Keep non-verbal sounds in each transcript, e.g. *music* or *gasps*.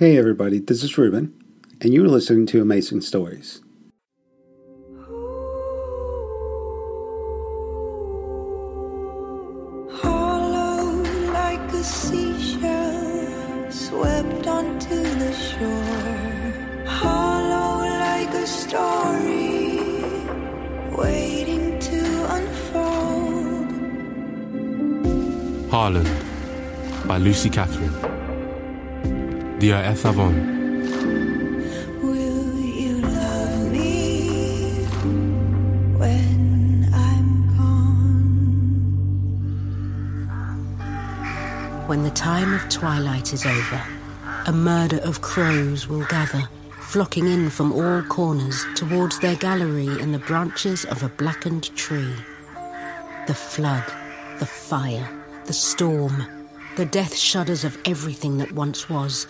Hey everybody, this is Ruben, and you're listening to Amazing Stories. Hollow like a seashell swept onto the shore. Hollow like a story waiting to unfold. Harland by Lucy Catherine. Dia Ethavon. Will you love me when I'm gone? When the time of twilight is over, a murder of crows will gather, flocking in from all corners towards their gallery in the branches of a blackened tree. The flood, the fire, the storm, the death shudders of everything that once was.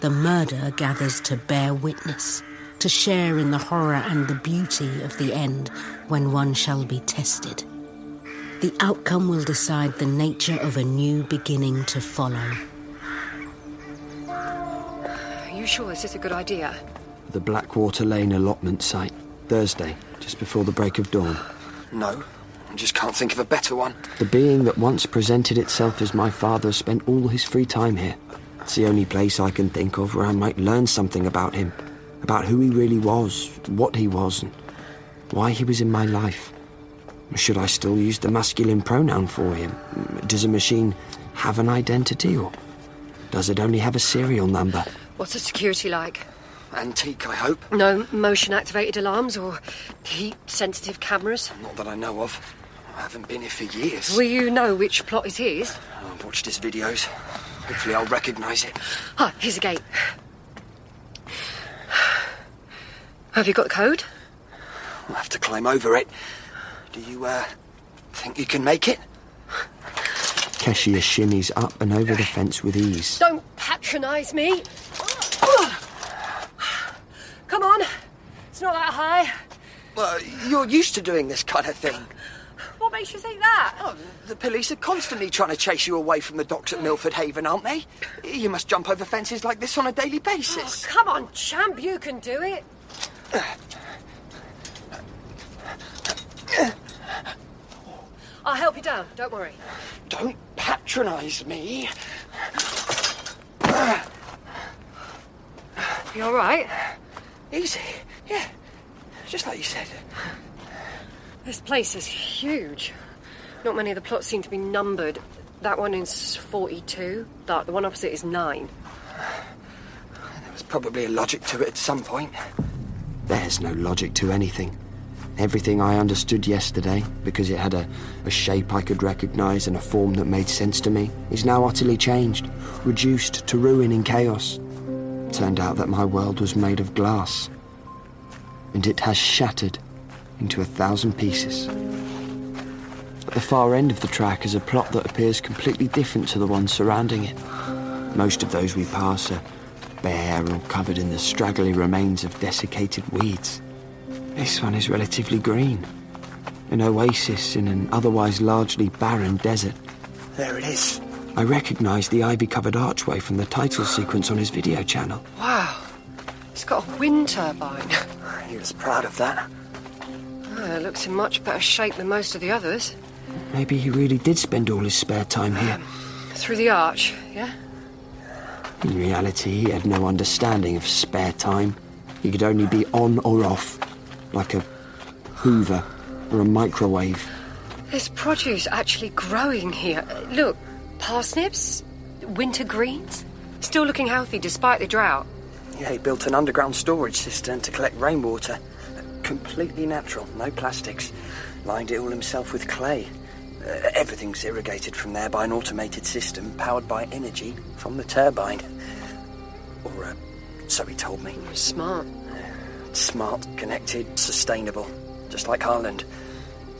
The murder gathers to bear witness, to share in the horror and the beauty of the end when one shall be tested. The outcome will decide the nature of a new beginning to follow. Are you sure this is a good idea? The Blackwater Lane allotment site. Thursday, just before the break of dawn. No, I just can't think of a better one. The being that once presented itself as my father spent all his free time here. It's the only place I can think of where I might learn something about him, about who he really was, what he was, and why he was in my life. Should I still use the masculine pronoun for him? Does a machine have an identity, or does it only have a serial number? What's the security like? Antique, I hope. No motion activated alarms or heat sensitive cameras? Not that I know of. I haven't been here for years. Will you know which plot is his? I've watched his videos. Hopefully, I'll recognise it. Ah, here's a gate. Have you got the code? I'll have to climb over it. Do you, uh, think you can make it? Keshia shimmies up and over the fence with ease. Don't patronise me. Come on. It's not that high. Well, you're used to doing this kind of thing. What makes you think that? Oh, the police are constantly trying to chase you away from the docks at Milford Haven, aren't they? You must jump over fences like this on a daily Oh, basis. come on, champ, you can do it. I'll help you down, don't worry. Don't patronise me. You all right? Easy. Yeah. Just like you said. This place is huge. Not many of the plots seem to be numbered. That one is 42. That the one opposite is 9. There was probably a logic to it at some point. There's no logic to anything. Everything I understood yesterday, because it had a, a shape I could recognise and a form that made sense to me, is now utterly changed, reduced to ruin and chaos. Turned out that my world was made of glass, and it has shattered into a thousand pieces. At the far end of the track is a plot that appears completely different to the one surrounding it. Most of those we pass are bare or covered in the straggly remains of desiccated weeds. This one is relatively green. An oasis in an otherwise largely barren desert. There it is. I recognise the ivy covered archway from the title sequence on his video channel. Wow. It's got a wind turbine. He was proud of that. Oh, it looks in much better shape than most of the others. Maybe he really did spend all his spare time here. Through the arch, yeah? In reality, he had no understanding of spare time. He could only be on or off, like a hoover or a microwave. There's produce actually growing here. Look, parsnips, winter greens. Still looking healthy despite the drought. Yeah, he built an underground storage cistern to collect rainwater. Completely natural, no plastics. Lined it all himself with clay. Uh, everything's irrigated from there by an automated system powered by energy from the turbine. Or, uh, so he told me. Smart. Smart, connected, sustainable. Just like Harland.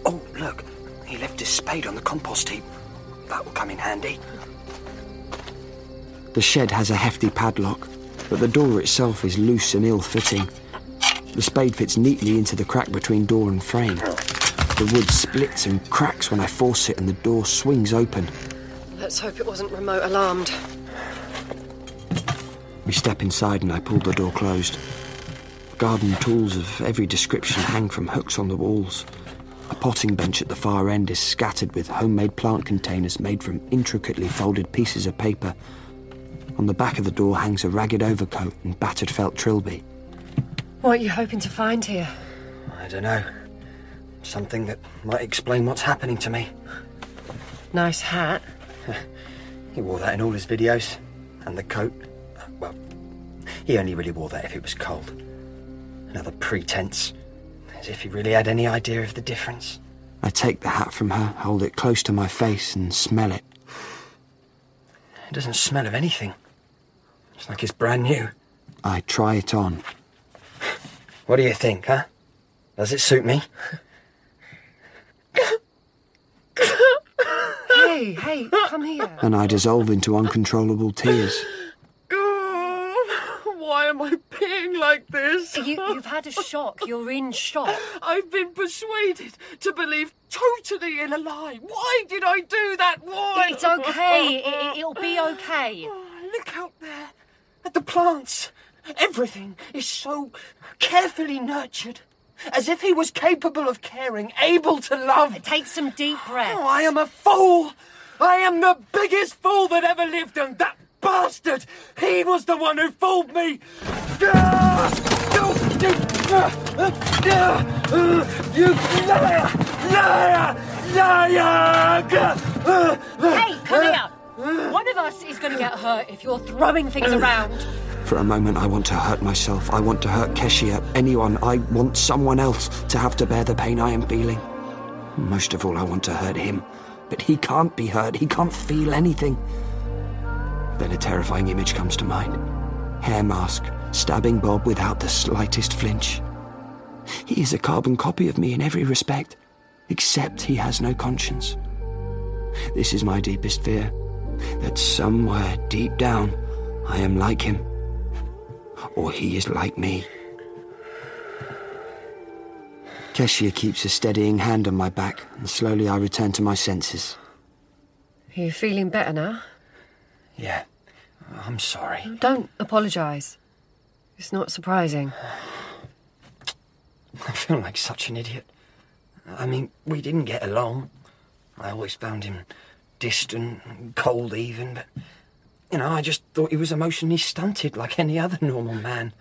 Oh, look, he left his spade on the compost heap. That will come in handy. The shed has a hefty padlock, but the door itself is loose and ill fitting. The spade fits neatly into the crack between door and frame. The wood splits and cracks when I force it, and the door swings open. Let's hope it wasn't remote alarmed. We step inside and I pull the door closed. Garden tools of every description hang from hooks on the walls. A potting bench at the far end is scattered with homemade plant containers made from intricately folded pieces of paper. On the back of the door hangs a ragged overcoat and battered felt trilby. What are you hoping to find here? I don't know. Something that might explain what's happening to me. Nice hat. *laughs* He wore that in all his videos. And the coat. Well, he only really wore that if it was cold. Another pretense. As if he really had any idea of the difference. I take the hat from her, hold it close to my face, and smell it. It doesn't smell of anything. It's like it's brand new. I try it on. What do you think, huh? Does it suit me? *laughs* Hey, hey, come here. and I dissolve into uncontrollable tears. Why am I being like this? You, you've had a shock. You're in shock. I've been persuaded to believe totally in a lie. Why did I do that? Why? It's okay. It, it'll be okay. Oh, *sighs* look out there at the plants. Everything is so carefully nurtured. As if he was capable of caring, able to love. Take some deep breaths. Oh, I am a fool! I am the biggest fool that ever lived, and that bastard! He was the one who fooled me! You, liar! Liar! Liar! Hey, come here. One of us is going to get hurt if you're throwing things *clears throat* around. For a moment, I want to hurt myself. I want to hurt Keshia, anyone. I want someone else to have to bear the pain I am feeling. Most of all, I want to hurt him. But he can't be hurt. He can't feel anything. Then a terrifying image comes to mind Hare Mask, stabbing Bob without the slightest flinch. He is a carbon copy of me in every respect, except he has no conscience. This is my deepest fear that somewhere deep down I am like him or he is like me. Keshia keeps a steadying hand on my back, and slowly I return to my senses. Are you feeling better now? Yeah, I'm sorry. Don't apologise. It's not surprising. I feel like such an idiot. I mean, we didn't get along. I always found him distant, and cold even, but, you know, I just thought he was emotionally stunted like any other normal man.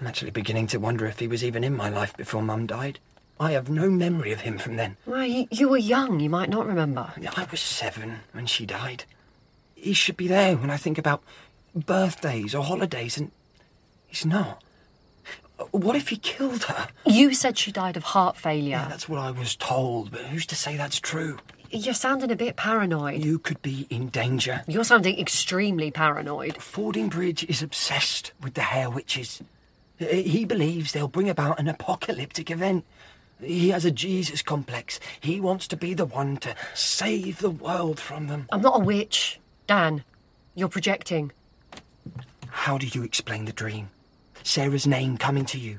I'm actually beginning to wonder if he was even in my life before Mum died. I have no memory of him from then. Well, you, you were young. You might not remember. I was seven when she died. He should be there when I think about birthdays or holidays, and he's not. What if he killed her? You said she died of heart failure. Yeah, that's what I was told, but who's to say that's true? You're sounding a bit paranoid. You could be in danger. You're sounding extremely paranoid. Fordingbridge is obsessed with the Hare Witches. He believes they'll bring about an apocalyptic event. He has a Jesus complex. He wants to be the one to save the world from them. I'm not a witch, Dan. You're projecting. How do you explain the dream? Sarah's name coming to you.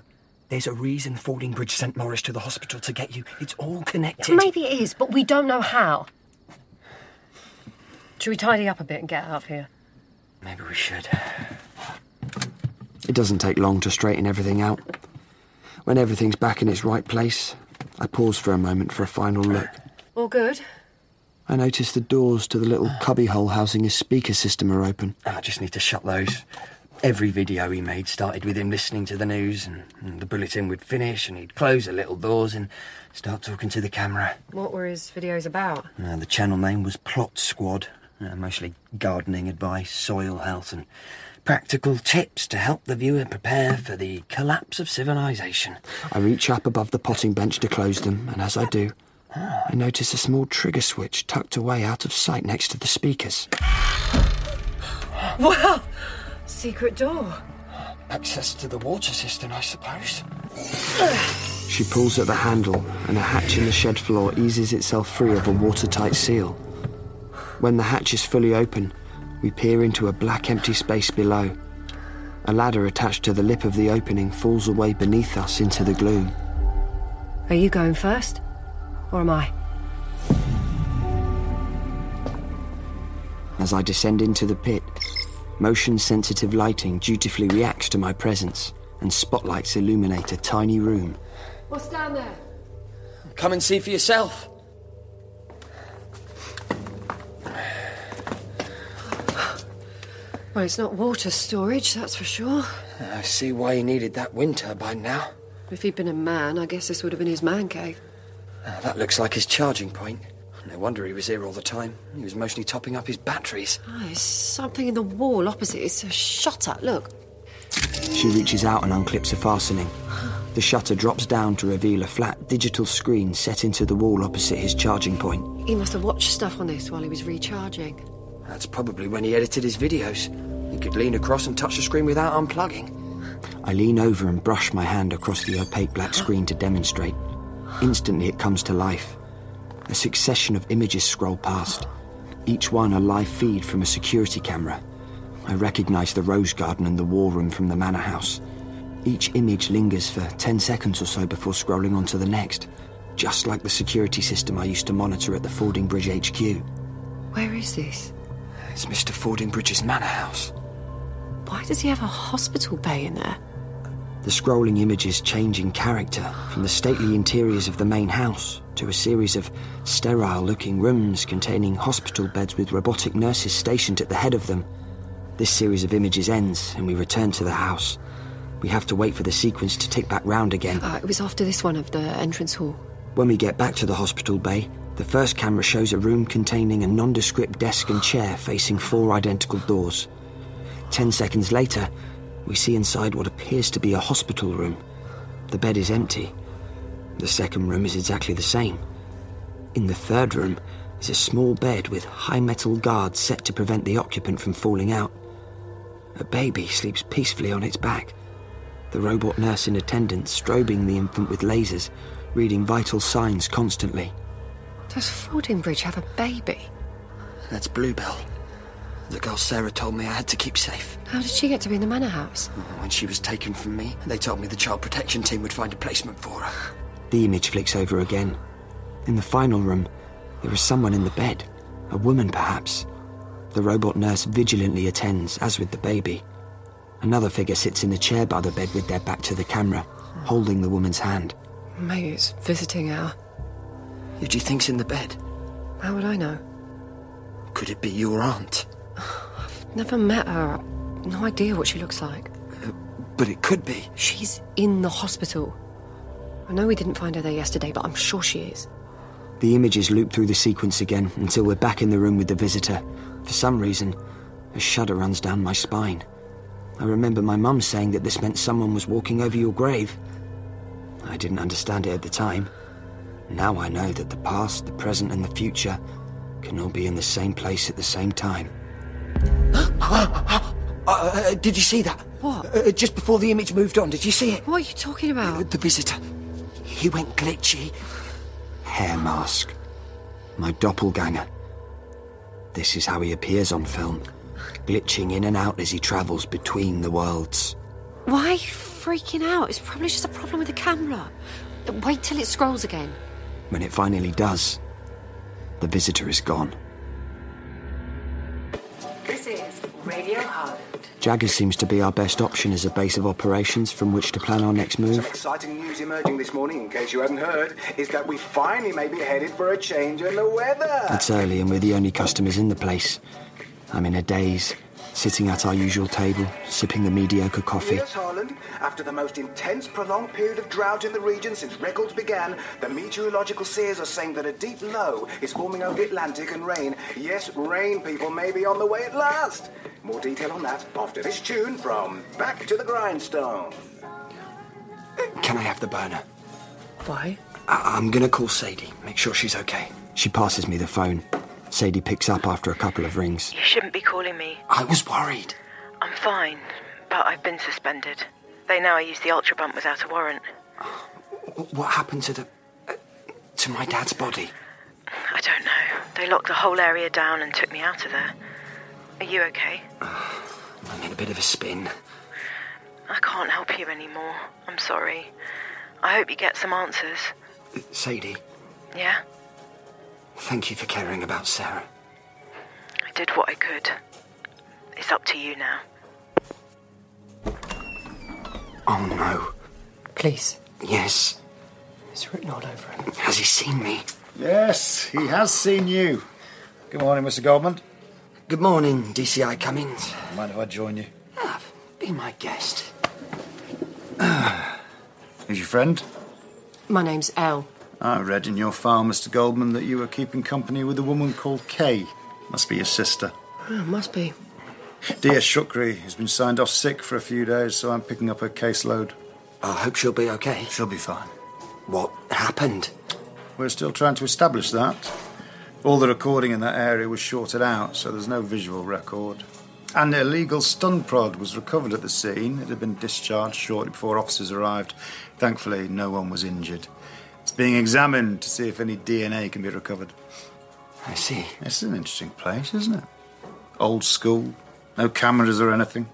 There's a reason Fordingbridge sent Morris to the hospital to get you. It's all connected. Maybe it is, but we don't know how. Should we tidy up a bit and get out of here? Maybe we should. It doesn't take long to straighten everything out. When everything's back in its right place, I pause for a moment for a final look. All good? I notice the doors to the little cubbyhole housing his speaker system are open. Ah, I just need to shut those. Every video he made started with him listening to the news, and, and the bulletin would finish, and he'd close the little doors and start talking to the camera. What were his videos about? Uh, the channel name was Plot Squad, uh, mostly gardening advice, soil health, and practical tips to help the viewer prepare for the collapse of civilization. I reach up above the potting bench to close them, and as I do, I notice a small trigger switch tucked away out of sight next to the speakers. Wow! Secret door. Access to the water cistern, I suppose. She pulls at the handle, and a hatch in the shed floor eases itself free of a watertight seal. When the hatch is fully open, we peer into a black empty space below. A ladder attached to the lip of the opening falls away beneath us into the gloom. Are you going first? Or am I? As I descend into the pit, Motion sensitive lighting dutifully reacts to my presence, and spotlights illuminate a tiny room. What's down there? Come and see for yourself. Well, it's not water storage, that's for sure. I see why he needed that wind turbine now. If he'd been a man, I guess this would have been his man cave. Now, that looks like his charging point. No wonder he was here all the time. He was mostly topping up his batteries. Ah, oh, there's something in the wall opposite. It's a shutter. Look. She reaches out and unclips a fastening. The shutter drops down to reveal a flat digital screen set into the wall opposite his charging point. He must have watched stuff on this while he was recharging. That's probably when he edited his videos. He could lean across and touch the screen without unplugging. I lean over and brush my hand across the opaque black screen to demonstrate. Instantly, it comes to life. A succession of images scroll past, each one a live feed from a security camera. I recognize the rose garden and the war room from the manor house. Each image lingers for 10 seconds or so before scrolling on to the next, just like the security system I used to monitor at the Fordingbridge HQ. Where is this? It's Mr. Fordingbridge's manor house. Why does he have a hospital bay in there? The scrolling images change in character from the stately interiors of the main house to a series of sterile looking rooms containing hospital beds with robotic nurses stationed at the head of them. This series of images ends and we return to the house. We have to wait for the sequence to tick back round again. Uh, it was after this one of the entrance hall. When we get back to the hospital bay, the first camera shows a room containing a nondescript desk and chair facing four identical doors. Ten seconds later, we see inside what appears to be a hospital room. The bed is empty. The second room is exactly the same. In the third room is a small bed with high metal guards set to prevent the occupant from falling out. A baby sleeps peacefully on its back. The robot nurse in attendance strobing the infant with lasers, reading vital signs constantly. Does Fordingbridge have a baby? That's Bluebell. The girl Sarah told me I had to keep safe. How did she get to be in the manor house? Mm, when she was taken from me, they told me the child protection team would find a placement for her. The image flicks over again. In the final room, there is someone in the bed. A woman, perhaps. The robot nurse vigilantly attends, as with the baby. Another figure sits in the chair by the bed with their back to the camera, holding the woman's hand. Maybe it's visiting hour. Who do you think's in the bed? How would I know? Could it be your aunt? I've *sighs* never met her. I've no idea what she looks like. But it could be. She's in the hospital. I know we didn't find her there yesterday, but I'm sure she is. The images loop through the sequence again until we're back in the room with the visitor. For some reason, a shudder runs down my spine. I remember my mum saying that this meant someone was walking over your grave. I didn't understand it at the time. Now I know that the past, the present, and the future can all be in the same place at the same time. *gasps* Uh, uh, did you see that? What? Uh, just before the image moved on, did you see it? What are you talking about? The visitor. He went glitchy. Hare Mask. My doppelganger. This is how he appears on film, glitching in and out as he travels between the worlds. Why are you freaking out? It's probably just a problem with the camera. Wait till it scrolls again. When it finally does, the visitor is gone. This is Radio Harland. Jagger seems to be our best option as a base of operations from which to plan our next Some move. exciting news emerging this morning, in case you hadn't heard, is that we finally may be headed for a change in the weather. It's early and we're the only customers in the place. I'm in a daze, sitting at our usual table, sipping the mediocre coffee. Yes, Harland. After the most intense, prolonged period of drought in the region since records began, the meteorological seers are saying that a deep low is forming over the Atlantic and rain, yes, rain, people, may be on the way at last. More detail on that after this tune from Back to the Grindstone. Can I have the burner? Why? I- I'm gonna call Sadie, make sure she's okay. She passes me the phone. Sadie picks up after a couple of rings. You shouldn't be calling me. I was worried. I'm fine, but I've been suspended. They know I used the ultra bump without a warrant. What happened to the. Uh, to my dad's body? I don't know. They locked the whole area down and took me out of there. Are you okay? *sighs* I'm in a bit of a spin. I can't help you anymore. I'm sorry. I hope you get some answers. Sadie, Yeah? Thank you for caring about Sarah. I did what I could. It's up to you now. Oh no. Please. Yes. It's written all over him. Has he seen me? Yes, he has seen you. Good morning, Mr. Goldman. Good morning, DCI Cummings. Mind if I join you? Ah, be my guest. Who's your friend? My name's Elle. I read in your file, Mr. Goldman, that you were keeping company with a woman called Kay. Must be your sister. Oh, must be. Dear Shukri has been signed off sick for a few days, so I'm picking up her caseload. I hope she'll be okay. She'll be fine. What happened? We're still trying to establish that. All the recording in that area was shorted out, so there's no visual record. An illegal stun prod was recovered at the scene. It had been discharged shortly before officers arrived. Thankfully, no one was injured. It's being examined to see if any DNA can be recovered. I see. This is an interesting place, isn't it? Old school, no cameras or anything.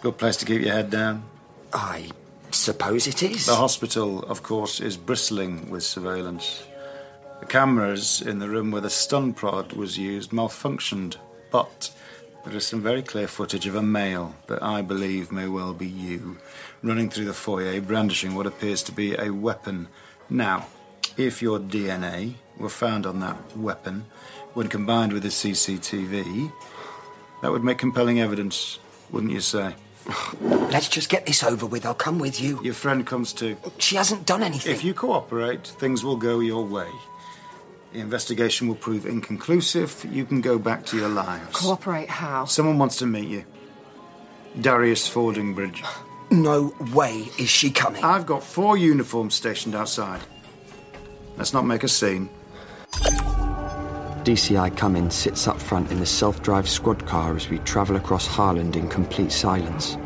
Good place to keep your head down. I suppose it is. The hospital, of course, is bristling with surveillance. The cameras in the room where the stun prod was used malfunctioned, but there is some very clear footage of a male that I believe may well be you, running through the foyer brandishing what appears to be a weapon. Now, if your DNA were found on that weapon, when combined with the CCTV, that would make compelling evidence, wouldn't you say? *sighs* Let's just get this over with. I'll come with you. Your friend comes too. She hasn't done anything. If you cooperate, things will go your way. The investigation will prove inconclusive. You can go back to your lives. Cooperate how? Someone wants to meet you. Darius Fordingbridge. No way is she coming. I've got four uniforms stationed outside. Let's not make a scene. DCI Cummins sits up front in the self drive squad car as we travel across Harland in complete silence.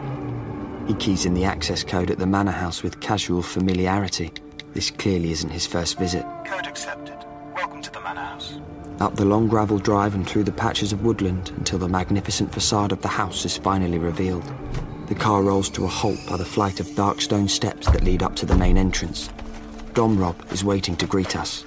He keys in the access code at the manor house with casual familiarity. This clearly isn't his first visit. Code accepted. Welcome to the manor house. Up the long gravel drive and through the patches of woodland until the magnificent facade of the house is finally revealed. The car rolls to a halt by the flight of dark stone steps that lead up to the main entrance. Domrob is waiting to greet us.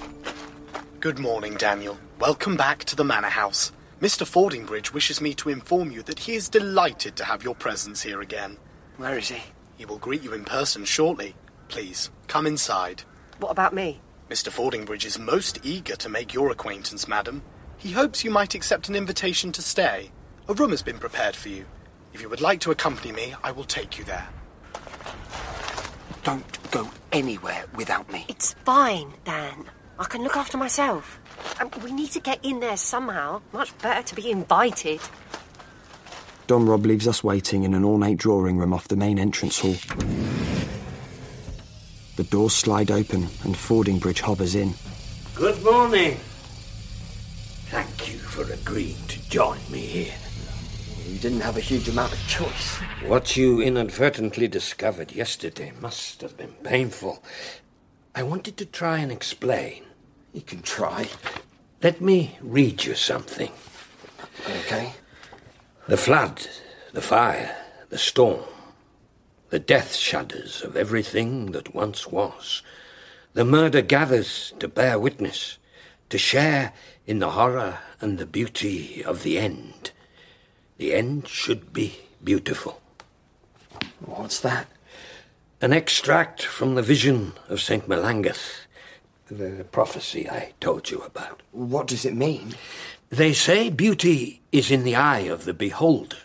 Good morning, Daniel. Welcome back to the Manor House. Mr. Fordingbridge wishes me to inform you that he is delighted to have your presence here again. Where is he? He will greet you in person shortly. Please, come inside. What about me? Mr. Fordingbridge is most eager to make your acquaintance, madam. He hopes you might accept an invitation to stay. A room has been prepared for you. If you would like to accompany me, I will take you there. Don't go anywhere without me. It's fine, Dan. I can look after myself. Um, we need to get in there somehow. Much better to be invited. Domrob leaves us waiting in an ornate drawing room off the main entrance hall. The doors slide open and Fordingbridge hovers in. Good morning. Thank you for agreeing to join me here. You didn't have a huge amount of choice. What you inadvertently discovered yesterday must have been painful. I wanted to try and explain. You can try. Let me read you something. Okay. The flood, the fire, the storm, the death shudders of everything that once was. The murder gathers to bear witness, to share in the horror and the beauty of the end. The end should be beautiful. What's that? An extract from the vision of St. Melangell, the prophecy I told you about. What does it mean? They say beauty is in the eye of the beholder.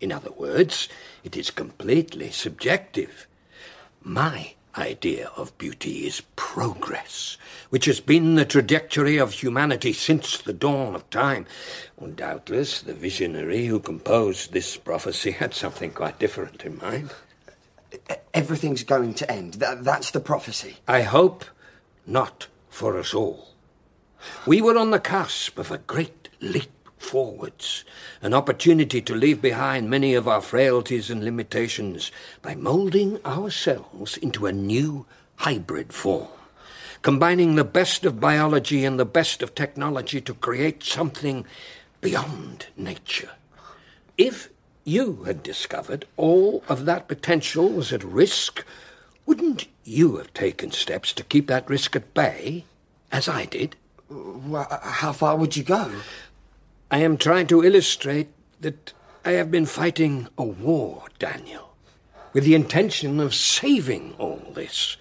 In other words, it is completely subjective. My idea of beauty is progress, which has been the trajectory of humanity since the dawn of time. And doubtless the visionary who composed this prophecy had something quite different in mind. Everything's going to end. Th- that's the prophecy. I hope not for us all. We were on the cusp of a great leap forwards, an opportunity to leave behind many of our frailties and limitations by moulding ourselves into a new hybrid form, combining the best of biology and the best of technology to create something beyond nature. If you had discovered all of that potential was at risk, wouldn't you have taken steps to keep that risk at bay, as I did? Well, how far would you go? I am trying to illustrate that I have been fighting a war, Daniel, with the intention of saving all this.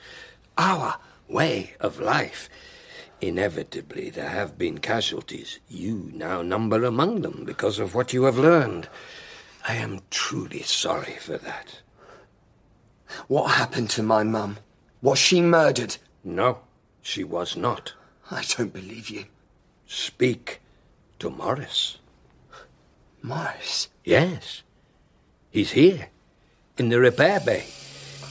Our way of life. Inevitably, there have been casualties. You now number among them because of what you have learned. I am truly sorry for that. What happened to my mum? Was she murdered? No, she was not. I don't believe you. Speak to Morris. Morris? Yes. He's here, in the repair bay.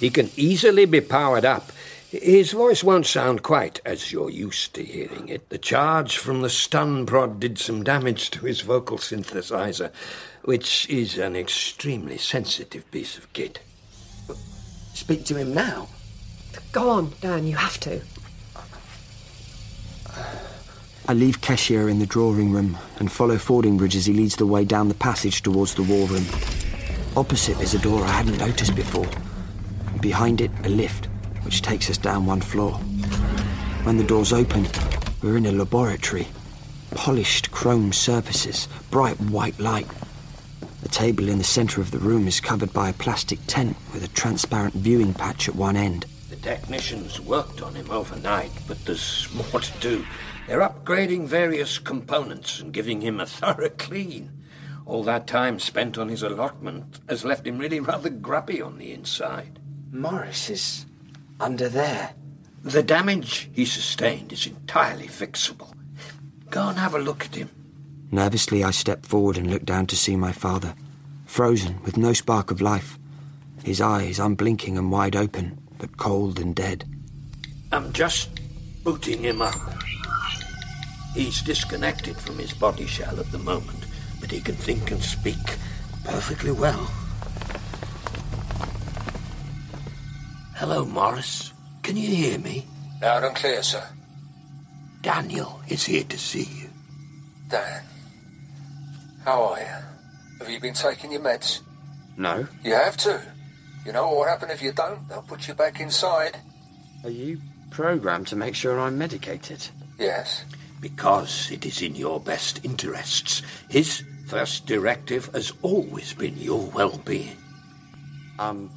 He can easily be powered up. His voice won't sound quite as you're used to hearing it. The charge from the stun prod did some damage to his vocal synthesizer, which is an extremely sensitive piece of kit. Speak to him now? Go on, Dan, you have to. I leave Keshia in the drawing room and follow Fordingbridge as he leads the way down the passage towards the war room. Opposite is a door I hadn't noticed before. And behind it, a lift, which takes us down one floor. When the doors open, we're in a laboratory. Polished chrome surfaces, bright white light. The table in the centre of the room is covered by a plastic tent with a transparent viewing patch at one end. The technicians worked on him overnight, but there's *laughs* more to do. They're upgrading various components and giving him a thorough clean. All that time spent on his allotment has left him really rather grubby on the inside. Morris is under there. The damage he sustained is entirely fixable. Go and have a look at him. Nervously, I step forward and look down to see my father, frozen with no spark of life, his eyes unblinking and wide open, but cold and dead. I'm just booting him up. He's disconnected from his body shell at the moment, but he can think and speak perfectly well. Hello, Morris. Can you hear me? Loud and clear, sir. Daniel is here to see you. Dan, how are you? Have you been taking your meds? No. You have to. You know what will happen if you don't? They'll put you back inside. Are you programmed to make sure I'm medicated? Yes. Because it is in your best interests. His first directive has always been your well being. I'm um,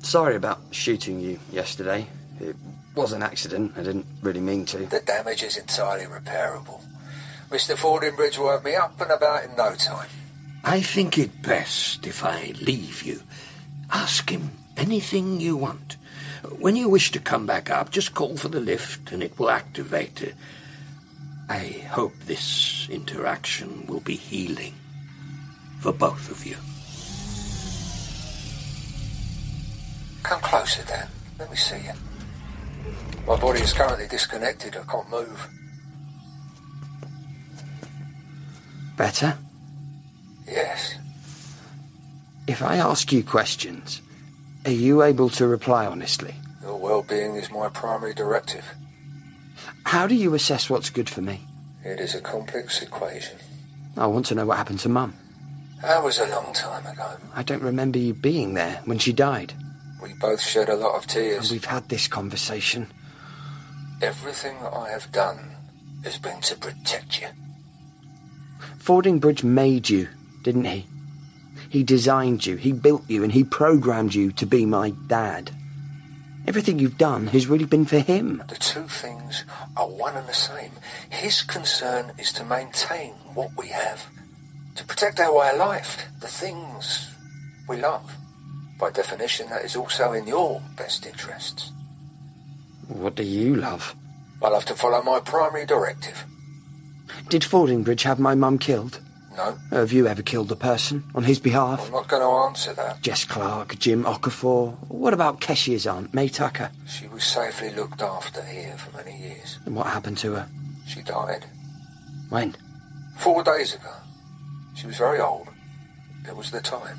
sorry about shooting you yesterday. It was an accident. I didn't really mean to. The damage is entirely repairable. Mr. Fordingbridge will have me up and about in no time. I think it best if I leave you. Ask him anything you want. When you wish to come back up, just call for the lift and it will activate. I hope this interaction will be healing for both of you. Come closer, Dan. Let me see you. My body is currently disconnected. I can't move. Better? Yes. If I ask you questions, are you able to reply honestly? Your well-being is my primary directive. How do you assess what's good for me? It is a complex equation. I want to know what happened to Mum. That was a long time ago. I don't remember you being there when she died. We both shed a lot of And tears. we've had this conversation. Everything I have done has been to protect you. Fordingbridge made you, didn't he? He designed you, he built you, and he programmed you to be my dad. Everything you've done has really been for him. The two things are one and the same. His concern is to maintain what we have, to protect our way of life, the things we love. By definition, that is also in your best interests. What do you love? I love to follow my primary directive. Did Fordingbridge have my mum killed? No, Have you ever killed a person on his behalf? I'm not going to answer that. Jess Clark, Jim Okafor. What about Keshia's aunt, May Tucker? She was safely looked after here for many years. And what happened to her? She died When? four days ago. She was very old. It was the time.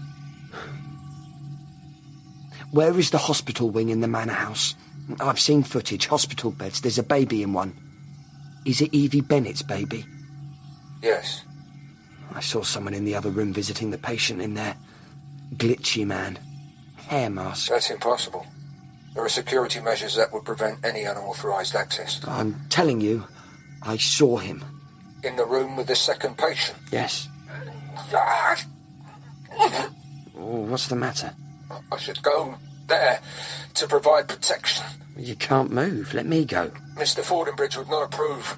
Where is the hospital wing in the manor house? I've seen footage, hospital beds. There's a baby in one. Is it Evie Bennett's baby? Yes, I saw someone in the other room visiting the patient in there. Glitchy man. Hare Mask. that's impossible. There are security measures that would prevent any unauthorized access. I'm telling you, I saw him. In the room with the second patient. Yes. Oh, what's the matter? I should go there to provide protection. You can't move. Let me go. Mr. Fordingbridge would not approve.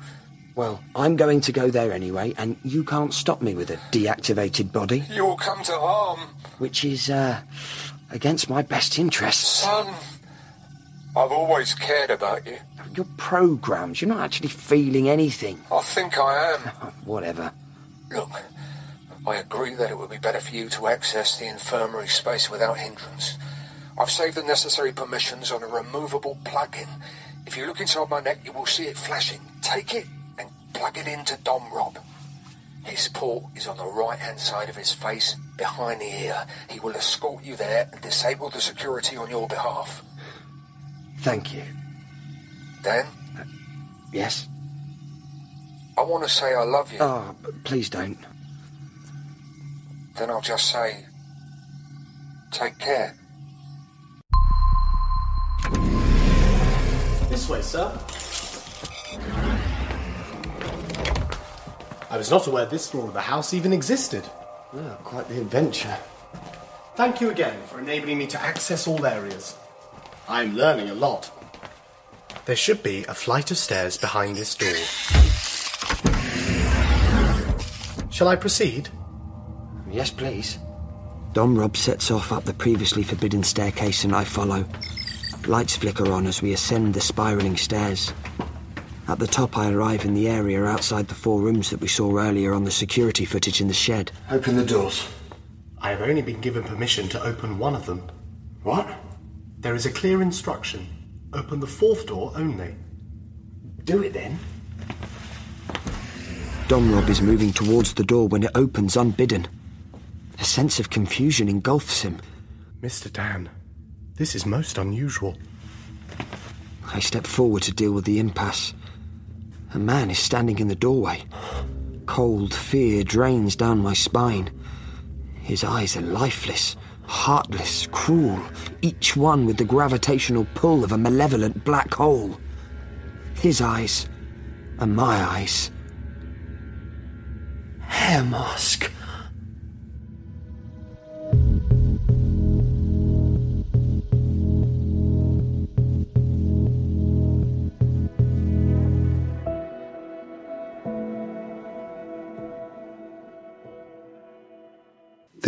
Well, I'm going to go there anyway, and you can't stop me with a deactivated body, You will come to harm. which is, uh, against my best interests. Son, I've always cared about you. You're programmed. You're not actually feeling anything. I think I am. *laughs* Whatever. Look, I agree that it would be better for you to access the infirmary space without hindrance. I've saved the necessary permissions on a removable plug-in. If you look inside my neck, you will see it flashing. Take it plug it into Dom Rob. His port is on the right-hand side of his face, behind the ear. He will escort you there and disable the security on your behalf. Thank you. Dan, uh, Yes? I want to say I love you. Oh, please don't. Then I'll just say, take care. This way, sir. I was not aware this floor of the house even existed. Ah, quite the adventure. Thank you again for enabling me to access all areas. I'm learning a lot. There should be a flight of stairs behind this door. Shall I proceed? Yes, please. Dom Rob sets off up the previously forbidden staircase and I follow. Lights flicker on as we ascend the spiralling stairs. At the top, I arrive in the area outside the four rooms that we saw earlier on the security footage in the shed. Open the doors. I have only been given permission to open one of them. What? There is a clear instruction. Open the fourth door only. Do it then. Dom Rob is moving towards the door when it opens unbidden. A sense of confusion engulfs him. Mr. Dan, this is most unusual. I step forward to deal with the impasse. A man is standing in the doorway. Cold fear drains down my spine. His eyes are lifeless, heartless, cruel, each one with the gravitational pull of a malevolent black hole. His eyes are my eyes. Hare Mask.